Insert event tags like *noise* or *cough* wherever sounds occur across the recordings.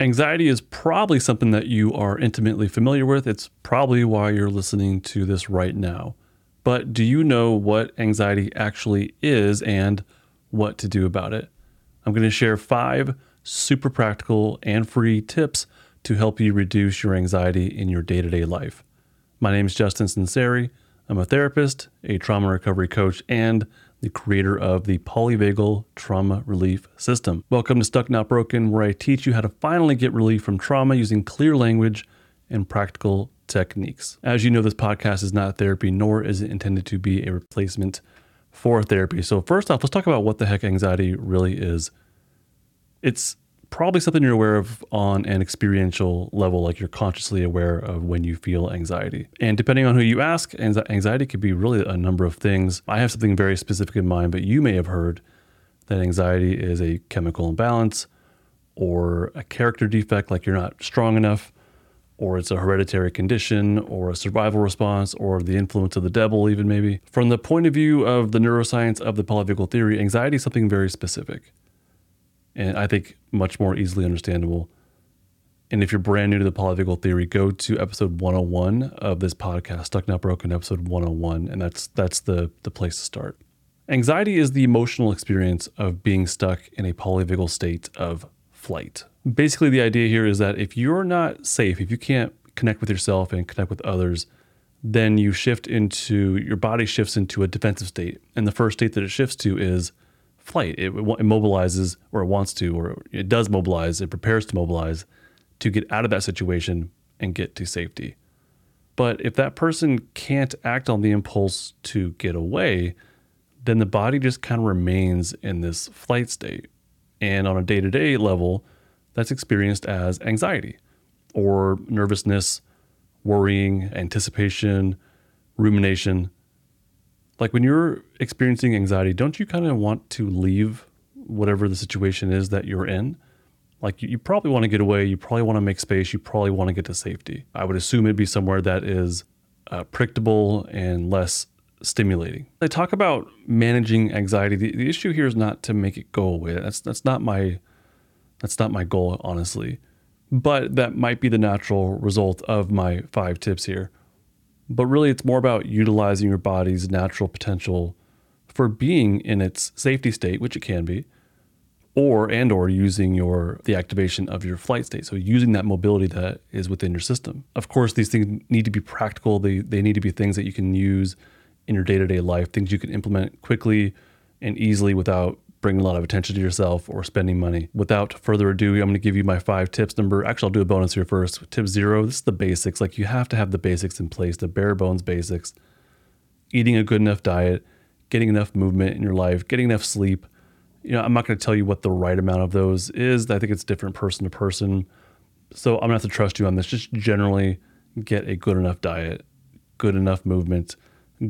Anxiety is probably something that you are intimately familiar with. It's probably why you're listening to this right now. But do you know what anxiety actually is and what to do about it? I'm going to share five super practical and free tips to help you reduce your anxiety in your day to day life. My name is Justin Sunseri. I'm a therapist, a trauma recovery coach, and the creator of the polyvagal trauma relief system. Welcome to Stuck Not Broken, where I teach you how to finally get relief from trauma using clear language and practical techniques. As you know, this podcast is not therapy, nor is it intended to be a replacement for therapy. So, first off, let's talk about what the heck anxiety really is. It's probably something you're aware of on an experiential level, like you're consciously aware of when you feel anxiety. And depending on who you ask, anxiety could be really a number of things. I have something very specific in mind, but you may have heard that anxiety is a chemical imbalance or a character defect, like you're not strong enough, or it's a hereditary condition, or a survival response, or the influence of the devil, even maybe. From the point of view of the neuroscience of the polyvagal theory, anxiety is something very specific and I think much more easily understandable. And if you're brand new to the polyvagal theory, go to episode 101 of this podcast, Stuck Not Broken, episode 101, and that's that's the the place to start. Anxiety is the emotional experience of being stuck in a polyvagal state of flight. Basically, the idea here is that if you're not safe, if you can't connect with yourself and connect with others, then you shift into your body shifts into a defensive state. And the first state that it shifts to is flight. It, it mobilizes, or it wants to, or it does mobilize, it prepares to mobilize to get out of that situation and get to safety. But if that person can't act on the impulse to get away, then the body just kind of remains in this flight state. And on a day to day level, that's experienced as anxiety or nervousness, worrying, anticipation, rumination. Like when you're experiencing anxiety, don't you kind of want to leave whatever the situation is that you're in? Like you, you probably want to get away, you probably want to make space, you probably want to get to safety. I would assume it'd be somewhere that is uh, predictable and less stimulating. I talk about managing anxiety. The, the issue here is not to make it go away. That's that's not my that's not my goal, honestly. But that might be the natural result of my five tips here. But really, it's more about utilizing your body's natural potential for being in its safety state, which it can be, or and or using your the activation of your flight state. So using that mobility that is within your system. Of course, these things need to be practical. They they need to be things that you can use in your day-to-day life, things you can implement quickly and easily without bringing a lot of attention to yourself or spending money. Without further ado, I'm going to give you my five tips. Number, actually, I'll do a bonus here first. Tip zero this is the basics. Like you have to have the basics in place, the bare bones basics. Eating a good enough diet, getting enough movement in your life, getting enough sleep. You know, I'm not going to tell you what the right amount of those is. I think it's different person to person. So I'm going to have to trust you on this. Just generally get a good enough diet, good enough movement,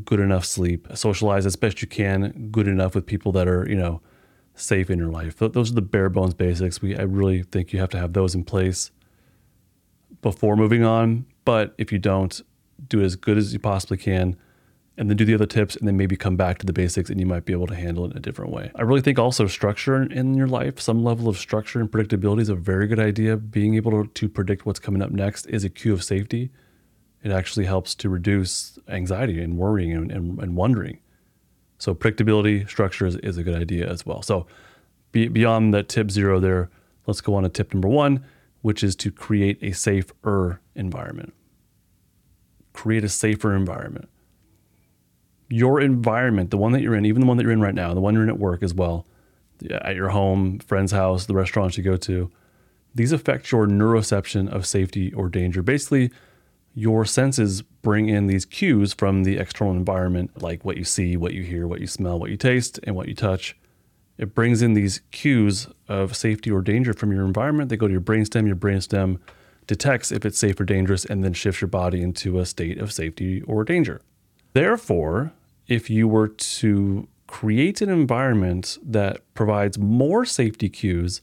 good enough sleep, socialize as best you can, good enough with people that are, you know, safe in your life. Those are the bare bones basics. We I really think you have to have those in place before moving on. But if you don't, do it as good as you possibly can and then do the other tips and then maybe come back to the basics and you might be able to handle it in a different way. I really think also structure in your life, some level of structure and predictability is a very good idea. Being able to, predict what's coming up next is a cue of safety. It actually helps to reduce anxiety and worrying and, and, and wondering. So predictability, structure is, is a good idea as well. So be, beyond that tip zero there, let's go on to tip number one, which is to create a safer environment. Create a safer environment. Your environment, the one that you're in, even the one that you're in right now, the one you're in at work as well, at your home, friend's house, the restaurants you go to, these affect your neuroception of safety or danger. Basically, your senses bring in these cues from the external environment, like what you see, what you hear, what you smell, what you taste, and what you touch. It brings in these cues of safety or danger from your environment. They go to your brainstem. Your brainstem detects if it's safe or dangerous and then shifts your body into a state of safety or danger. Therefore, if you were to create an environment that provides more safety cues,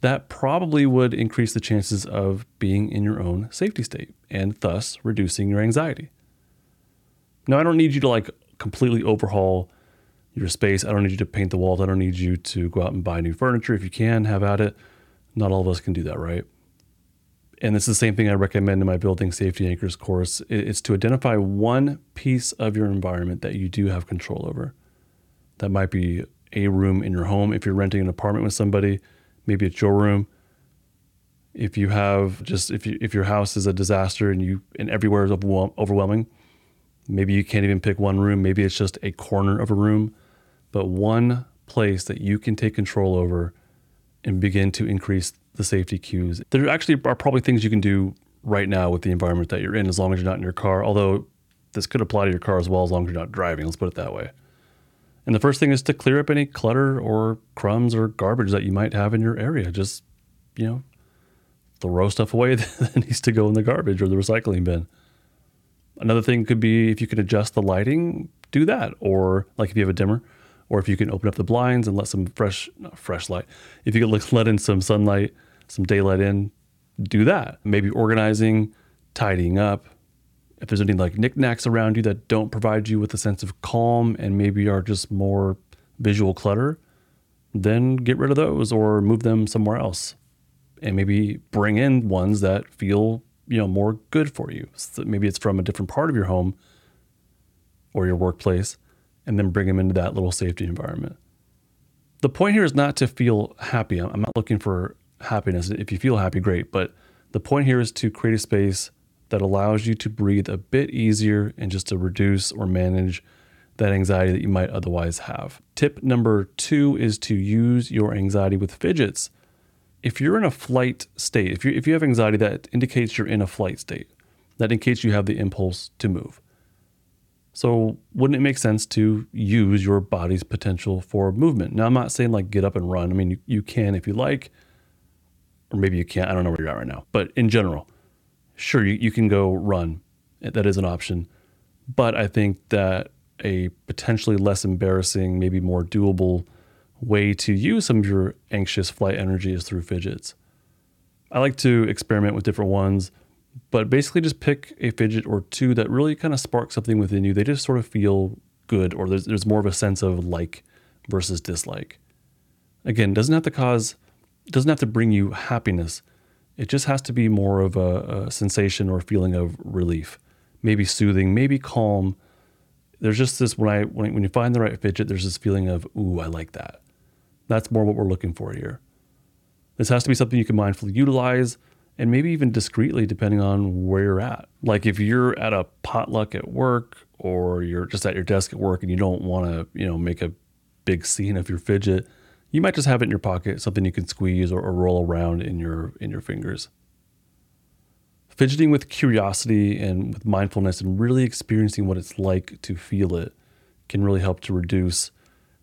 that probably would increase the chances of being in your own safety state and thus reducing your anxiety. Now, I don't need you to like completely overhaul your space. I don't need you to paint the walls. I don't need you to go out and buy new furniture. If you can, have at it. Not all of us can do that, right? And it's the same thing I recommend in my Building Safety Anchors course. It's to identify one piece of your environment that you do have control over. That might be a room in your home. If you're renting an apartment with somebody, maybe it's your room. If you have just if you if your house is a disaster and you and everywhere is overwhelming, maybe you can't even pick one room. Maybe it's just a corner of a room, but one place that you can take control over and begin to increase the safety cues. There actually are probably things you can do right now with the environment that you're in, as long as you're not in your car. Although this could apply to your car as well, as long as you're not driving. Let's put it that way. And the first thing is to clear up any clutter or crumbs or garbage that you might have in your area. Just, you know, throw stuff away *laughs* that needs to go in the garbage or the recycling bin. Another thing could be if you can adjust the lighting, do that. Or like if you have a dimmer, or if you can open up the blinds and let some fresh, fresh light. If you can let in some sunlight, some daylight in, do that. Maybe organizing, tidying up. If there's any like knickknacks around you that don't provide you with a sense of calm and maybe are just more visual clutter, then get rid of those or move them somewhere else. And maybe bring in ones that feel, you know, more good for you. So maybe it's from a different part of your home or your workplace and then bring them into that little safety environment. The point here is not to feel happy. I'm not looking for happiness. If you feel happy, great. But the point here is to create a space that allows you to breathe a bit easier and just to reduce or manage that anxiety that you might otherwise have. Tip number two is to use your anxiety with fidgets. If you're in a flight state, if you if you have anxiety that indicates you're in a flight state, that indicates you have the impulse to move. So, wouldn't it make sense to use your body's potential for movement? Now, I'm not saying like get up and run. I mean, you, you can if you like, or maybe you can't. I don't know where you're at right now. But in general, sure, you, you can go run. That is an option. But I think that a potentially less embarrassing, maybe more doable way to use some of your anxious flight energy is through fidgets. I like to experiment with different ones but basically just pick a fidget or two that really kind of spark something within you. They just sort of feel good, or there's, there's more of a sense of like versus dislike. Again, doesn't have to cause, doesn't have to bring you happiness. It just has to be more of a, a sensation or feeling of relief, maybe soothing, maybe calm. There's just this when I when, when you find the right fidget, there's this feeling of ooh, I like that. That's more what we're looking for here. This has to be something you can mindfully utilize and maybe even discreetly depending on where you're at. Like if you're at a potluck at work or you're just at your desk at work and you don't want to, you know, make a big scene of your fidget, you might just have it in your pocket, something you can squeeze or, or roll around in your in your fingers. Fidgeting with curiosity and with mindfulness and really experiencing what it's like to feel it can really help to reduce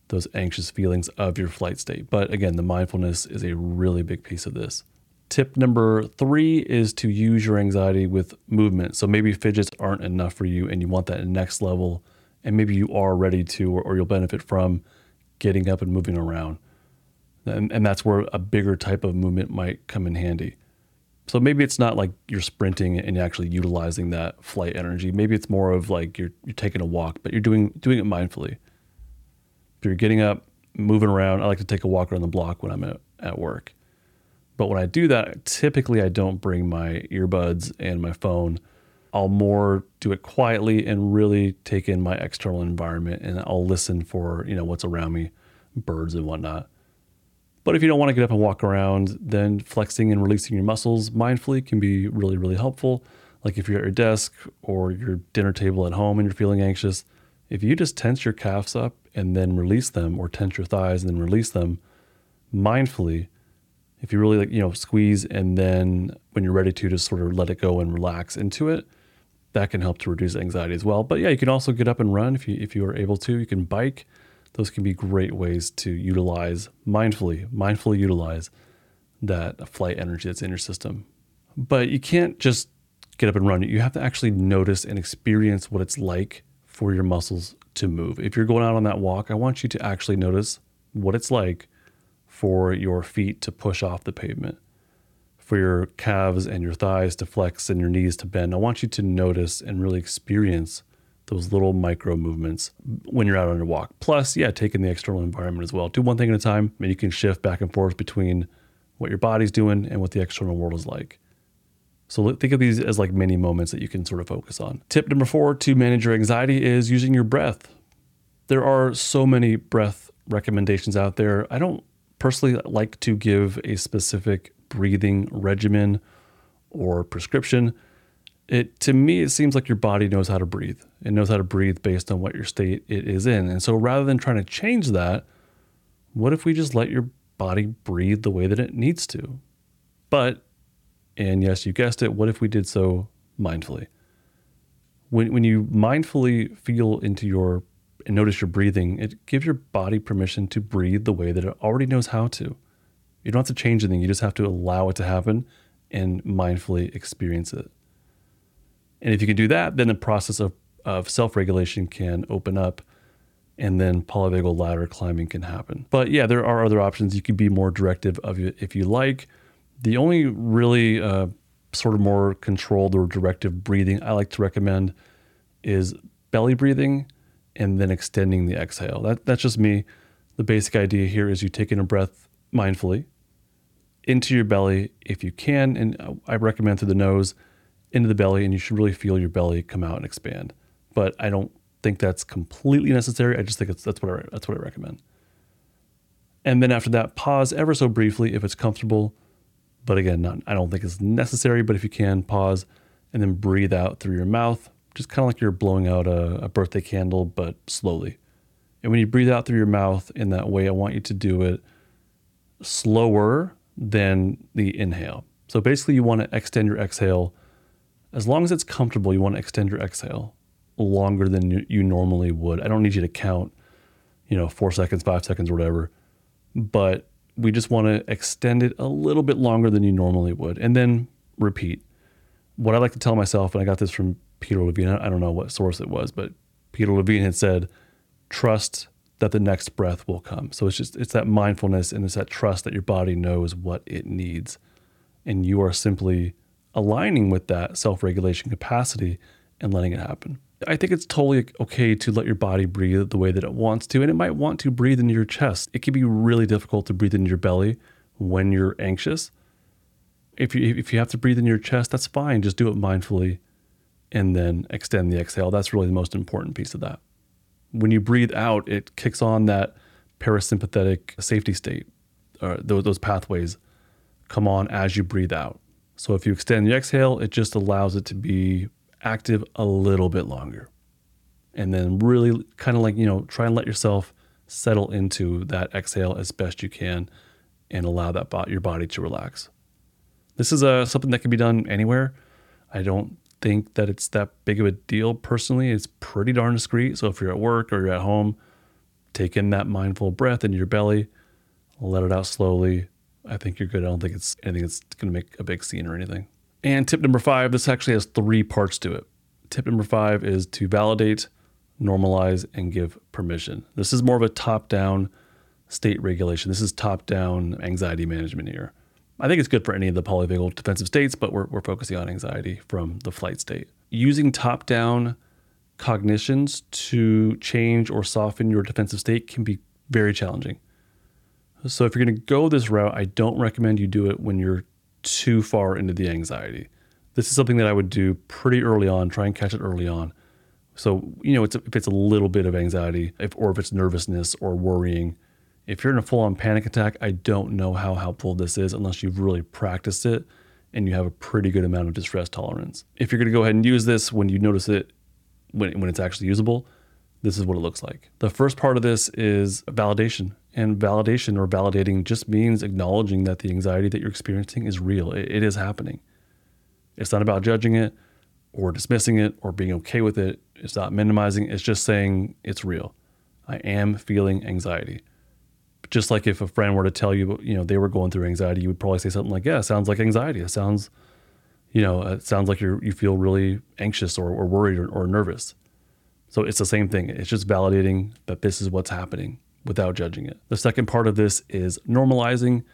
those anxious feelings of your flight state. But again, the mindfulness is a really big piece of this. Tip number three is to use your anxiety with movement. So maybe fidgets aren't enough for you and you want that next level, and maybe you are ready to, or, or you'll benefit from getting up and moving around. And, and that's where a bigger type of movement might come in handy. So maybe it's not like you're sprinting and you're actually utilizing that flight energy. Maybe it's more of like you're you're taking a walk, but you're doing doing it mindfully. If you're getting up, moving around, I like to take a walk around the block when I'm at, at work. But when I do that, typically I don't bring my earbuds and my phone. I'll more do it quietly and really take in my external environment and I'll listen for, you know, what's around me, birds and whatnot. But if you don't want to get up and walk around, then flexing and releasing your muscles mindfully can be really, really helpful. Like if you're at your desk or your dinner table at home and you're feeling anxious, if you just tense your calves up and then release them, or tense your thighs and then release them mindfully, if you really like, you know, squeeze and then when you're ready to just sort of let it go and relax into it, that can help to reduce anxiety as well. But yeah, you can also get up and run if you if you are able to. You can bike. Those can be great ways to utilize mindfully, mindfully utilize that flight energy that's in your system. But you can't just get up and run. You have to actually notice and experience what it's like for your muscles to move. If you're going out on that walk, I want you to actually notice what it's like for your feet to push off the pavement, for your calves and your thighs to flex and your knees to bend. I want you to notice and really experience those little micro movements when you're out on your walk. Plus, yeah, take in the external environment as well. Do one thing at a time, and you can shift back and forth between what your body's doing, and what the external world is like. So think of these as like mini moments that you can sort of focus on. Tip number four to manage your anxiety is using your breath. There are so many breath recommendations out there. I don't personally like to give a specific breathing regimen or prescription. It to me it seems like your body knows how to breathe. It knows how to breathe based on what your state it is in. And so rather than trying to change that, what if we just let your body breathe the way that it needs to? But and yes, you guessed it, what if we did so mindfully? When, when you mindfully feel into your and notice your breathing, it gives your body permission to breathe the way that it already knows how to. You don't have to change anything, you just have to allow it to happen and mindfully experience it. And if you can do that, then the process of, of self regulation can open up and then polyvagal ladder climbing can happen. But yeah, there are other options. You can be more directive of it if you like. The only really uh, sort of more controlled or directive breathing I like to recommend is belly breathing and then extending the exhale. That, that's just me. The basic idea here is you take in a breath mindfully into your belly if you can. And I recommend through the nose into the belly, and you should really feel your belly come out and expand. But I don't think that's completely necessary. I just think that's what I, that's what I recommend. And then after that, pause ever so briefly if it's comfortable but again, not, I don't think it's necessary. But if you can, pause and then breathe out through your mouth, just kind of like you're blowing out a, a birthday candle, but slowly. And when you breathe out through your mouth in that way, I want you to do it slower than the inhale. So basically, you want to extend your exhale. As long as it's comfortable, you want to extend your exhale longer than you, you normally would. I don't need you to count, you know, four seconds, five seconds, or whatever. But we just want to extend it a little bit longer than you normally would, and then repeat. What I like to tell myself, and I got this from Peter Levine, I don't know what source it was, but Peter Levine had said, trust that the next breath will come. So it's just, it's that mindfulness and it's that trust that your body knows what it needs. And you are simply aligning with that self regulation capacity and letting it happen. I think it's totally okay to let your body breathe the way that it wants to, and it might want to breathe into your chest. It can be really difficult to breathe into your belly when you're anxious. If you if you have to breathe in your chest, that's fine. Just do it mindfully, and then extend the exhale. That's really the most important piece of that. When you breathe out, it kicks on that parasympathetic safety state. Uh, those, those pathways come on as you breathe out. So if you extend the exhale, it just allows it to be active a little bit longer. And then really kind of like, you know, try and let yourself settle into that exhale as best you can and allow that bo- your body to relax. This is uh, something that can be done anywhere. I don't think that it's that big of a deal personally. It's pretty darn discreet. So if you're at work or you're at home, take in that mindful breath into your belly, let it out slowly. I think you're good. I don't think it's anything that's going to make a big scene or anything. And tip number five, this actually has three parts to it. Tip number five is to validate, normalize, and give permission. This is more of a top down state regulation. This is top down anxiety management here. I think it's good for any of the polyvagal defensive states, but we're, we're focusing on anxiety from the flight state. Using top down cognitions to change or soften your defensive state can be very challenging. So, if you're going to go this route, I don't recommend you do it when you're too far into the anxiety. This is something that I would do pretty early on, try and catch it early on. So, you know, it's, if it's a little bit of anxiety, if, or if it's nervousness or worrying, if you're in a full on panic attack, I don't know how helpful this is unless you've really practiced it and you have a pretty good amount of distress tolerance. If you're going to go ahead and use this when you notice it, when, when it's actually usable, this is what it looks like. The first part of this is validation. And validation or validating just means acknowledging that the anxiety that you're experiencing is real. it, it is happening. It's not about judging it or dismissing it or being okay with it. It's not minimizing. It's just saying it's real. I am feeling anxiety. Just like if a friend were to tell you, you know, they were going through anxiety, you would probably say something like, "Yeah, sounds like anxiety. It sounds, you know, it sounds like you you feel really anxious or, or worried or, or nervous." So it's the same thing. It's just validating that this is what's happening without judging it. The second part of this is normalizing.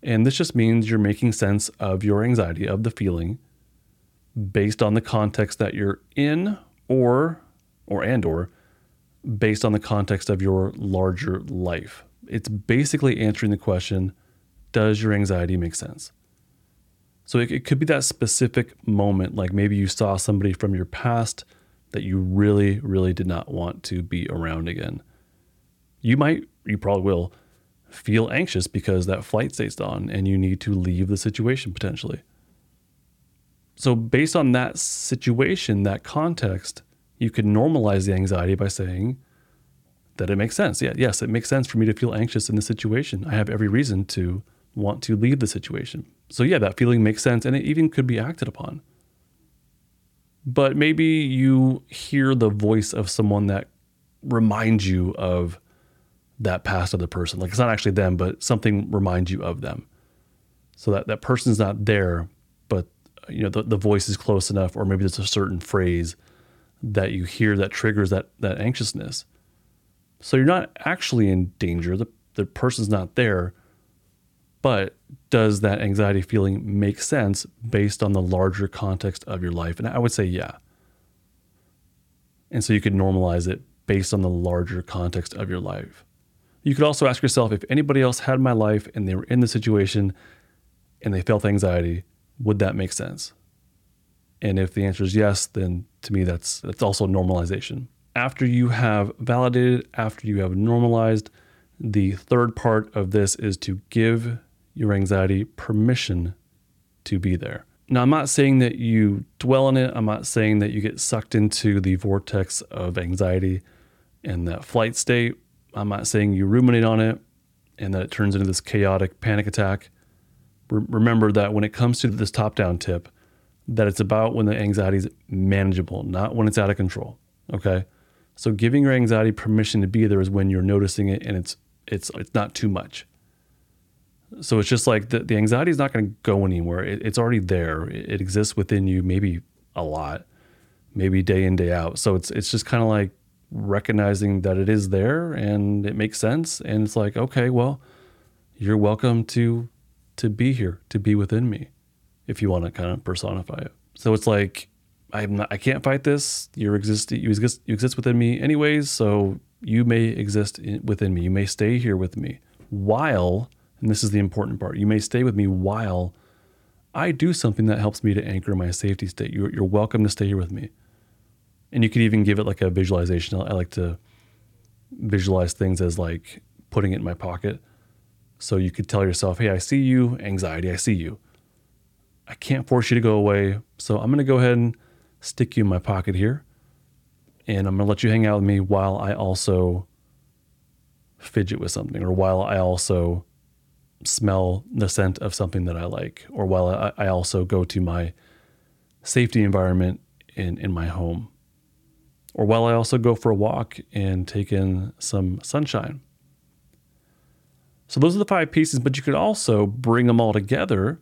And this just means you're making sense of your anxiety, of the feeling, based on the context that you're in or or and or based on the context of your larger life. It's basically answering the question, does your anxiety make sense? So it, it could be that specific moment, like maybe you saw somebody from your past that you really, really did not want to be around again. You might, you probably will, feel anxious because that flight stays on and you need to leave the situation potentially. So, based on that situation, that context, you could normalize the anxiety by saying that it makes sense. Yeah, yes, it makes sense for me to feel anxious in this situation. I have every reason to want to leave the situation. So, yeah, that feeling makes sense and it even could be acted upon. But maybe you hear the voice of someone that reminds you of that past other person. Like it's not actually them, but something reminds you of them. So that that person's not there, but you know the, the voice is close enough or maybe there's a certain phrase that you hear that triggers that that anxiousness so you're not actually in danger the, the person's not there but does that anxiety feeling make sense based on the larger context of your life and i would say yeah and so you could normalize it based on the larger context of your life you could also ask yourself if anybody else had my life and they were in the situation and they felt anxiety would that make sense? And if the answer is yes, then to me that's that's also normalization. After you have validated, after you have normalized, the third part of this is to give your anxiety permission to be there. Now, I'm not saying that you dwell on it. I'm not saying that you get sucked into the vortex of anxiety and that flight state. I'm not saying you ruminate on it and that it turns into this chaotic panic attack re- remember that when it comes to this top down tip, that it's about when the anxiety is manageable, not when it's out of control. Okay. So giving your anxiety permission to be there is when you're noticing it and it's it's it's not too much. So it's just like the, the anxiety is not going to go anywhere. It, it's already there. It, it exists within you, maybe a lot, maybe day in day out. So it's it's just kind of like recognizing that it is there and it makes sense. And it's like, okay, well, you're welcome to to be here, to be within me, if you want to kind of personify it. So it's like I'm not, I can't fight this. You exist, you exist, you exist within me anyways. So you may exist in, within me. You may stay here with me while, and this is the important part. You may stay with me while I do something that helps me to anchor my safety state. You're, you're welcome to stay here with me. And you could even give it like a visualization. I like to visualize things as like putting it in my pocket. So you could tell yourself, hey, I see you, anxiety, I see you. I can't force you to go away. So I'm going to go ahead and stick you in my pocket here. And I'm going to let you hang out with me while I also fidget with something or while I also smell the scent of something that I like or while I, I also go to my safety environment in, in my home or while I also go for a walk and take in some sunshine. So those are the five pieces, but you could also bring them all together.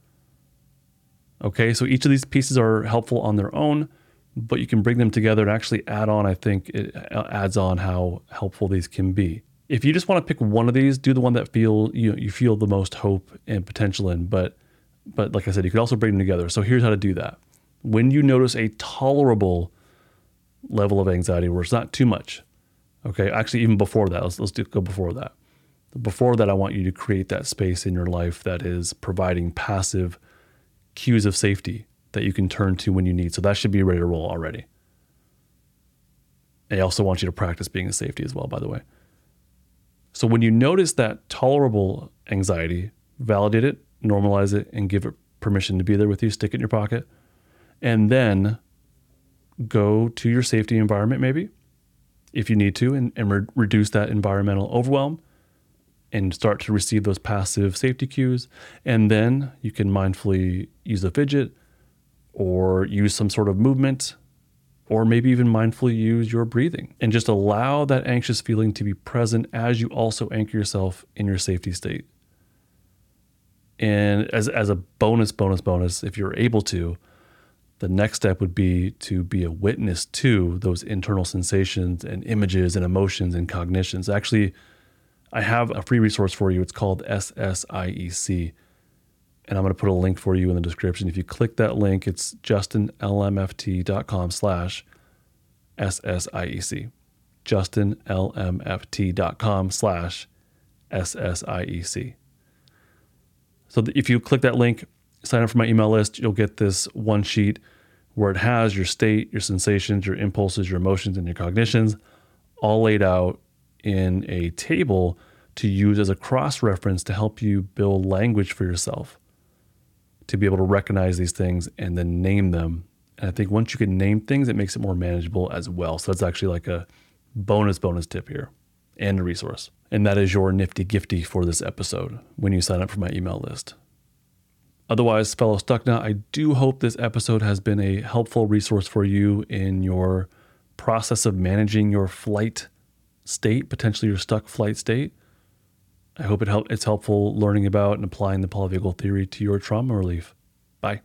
Okay, so each of these pieces are helpful on their own, but you can bring them together and actually add on. I think it uh, adds on how helpful these can be. If you just want to pick one of these, do the one that feel you you feel the most hope and potential in. But but like I said, you could also bring them together. So here's how to do that. When you notice a tolerable level of anxiety where it's not too much, okay, actually even before that, let's let's do, go before that before that, I want you to create that space in your life that is providing passive cues of safety that you can turn to when you need. So that should be ready to roll already. I also want you to practice being a safety as well, by the way. So when you notice that tolerable anxiety, validate it, normalize it, and give it permission to be there with you, stick it in your pocket, and then go to your safety environment, maybe, if you need to, and, and re- reduce that environmental overwhelm and start to receive those passive safety cues. And then you can mindfully use a fidget or use some sort of movement or maybe even mindfully use your breathing and just allow that anxious feeling to be present as you also anchor yourself in your safety state. And as, as a bonus, bonus, bonus, if you're able to, the next step would be to be a witness to those internal sensations and images and emotions and cognitions. Actually, I have a free resource for you. It's called SSIEC. And I'm going to put a link for you in the description. If you click that link, it's justinlmft.com slash SSIEC. justinlmft.com slash SSIEC. So if you click that link, sign up for my email list, you'll get this one sheet where it has your state, your sensations, your impulses, your emotions, and your cognitions all laid out in a table to use as a cross reference to help you build language for yourself, to be able to recognize these things and then name them. And I think once you can name things, it makes it more manageable as well. So that's actually like a bonus, bonus tip here and a resource. And that is your nifty gifty for this episode when you sign up for my email list. Otherwise, fellow Stucknut, I do hope this episode has been a helpful resource for you in your process of managing your flight state, potentially your stuck flight state. I hope it help, it's helpful learning about and applying the polyvagal theory to your trauma relief. Bye.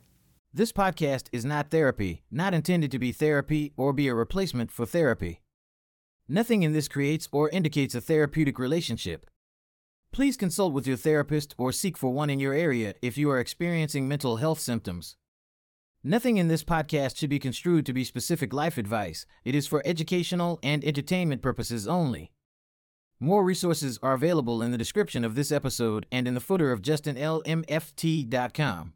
This podcast is not therapy, not intended to be therapy or be a replacement for therapy. Nothing in this creates or indicates a therapeutic relationship. Please consult with your therapist or seek for one in your area if you are experiencing mental health symptoms. Nothing in this podcast should be construed to be specific life advice. It is for educational and entertainment purposes only. More resources are available in the description of this episode and in the footer of justinlmft.com.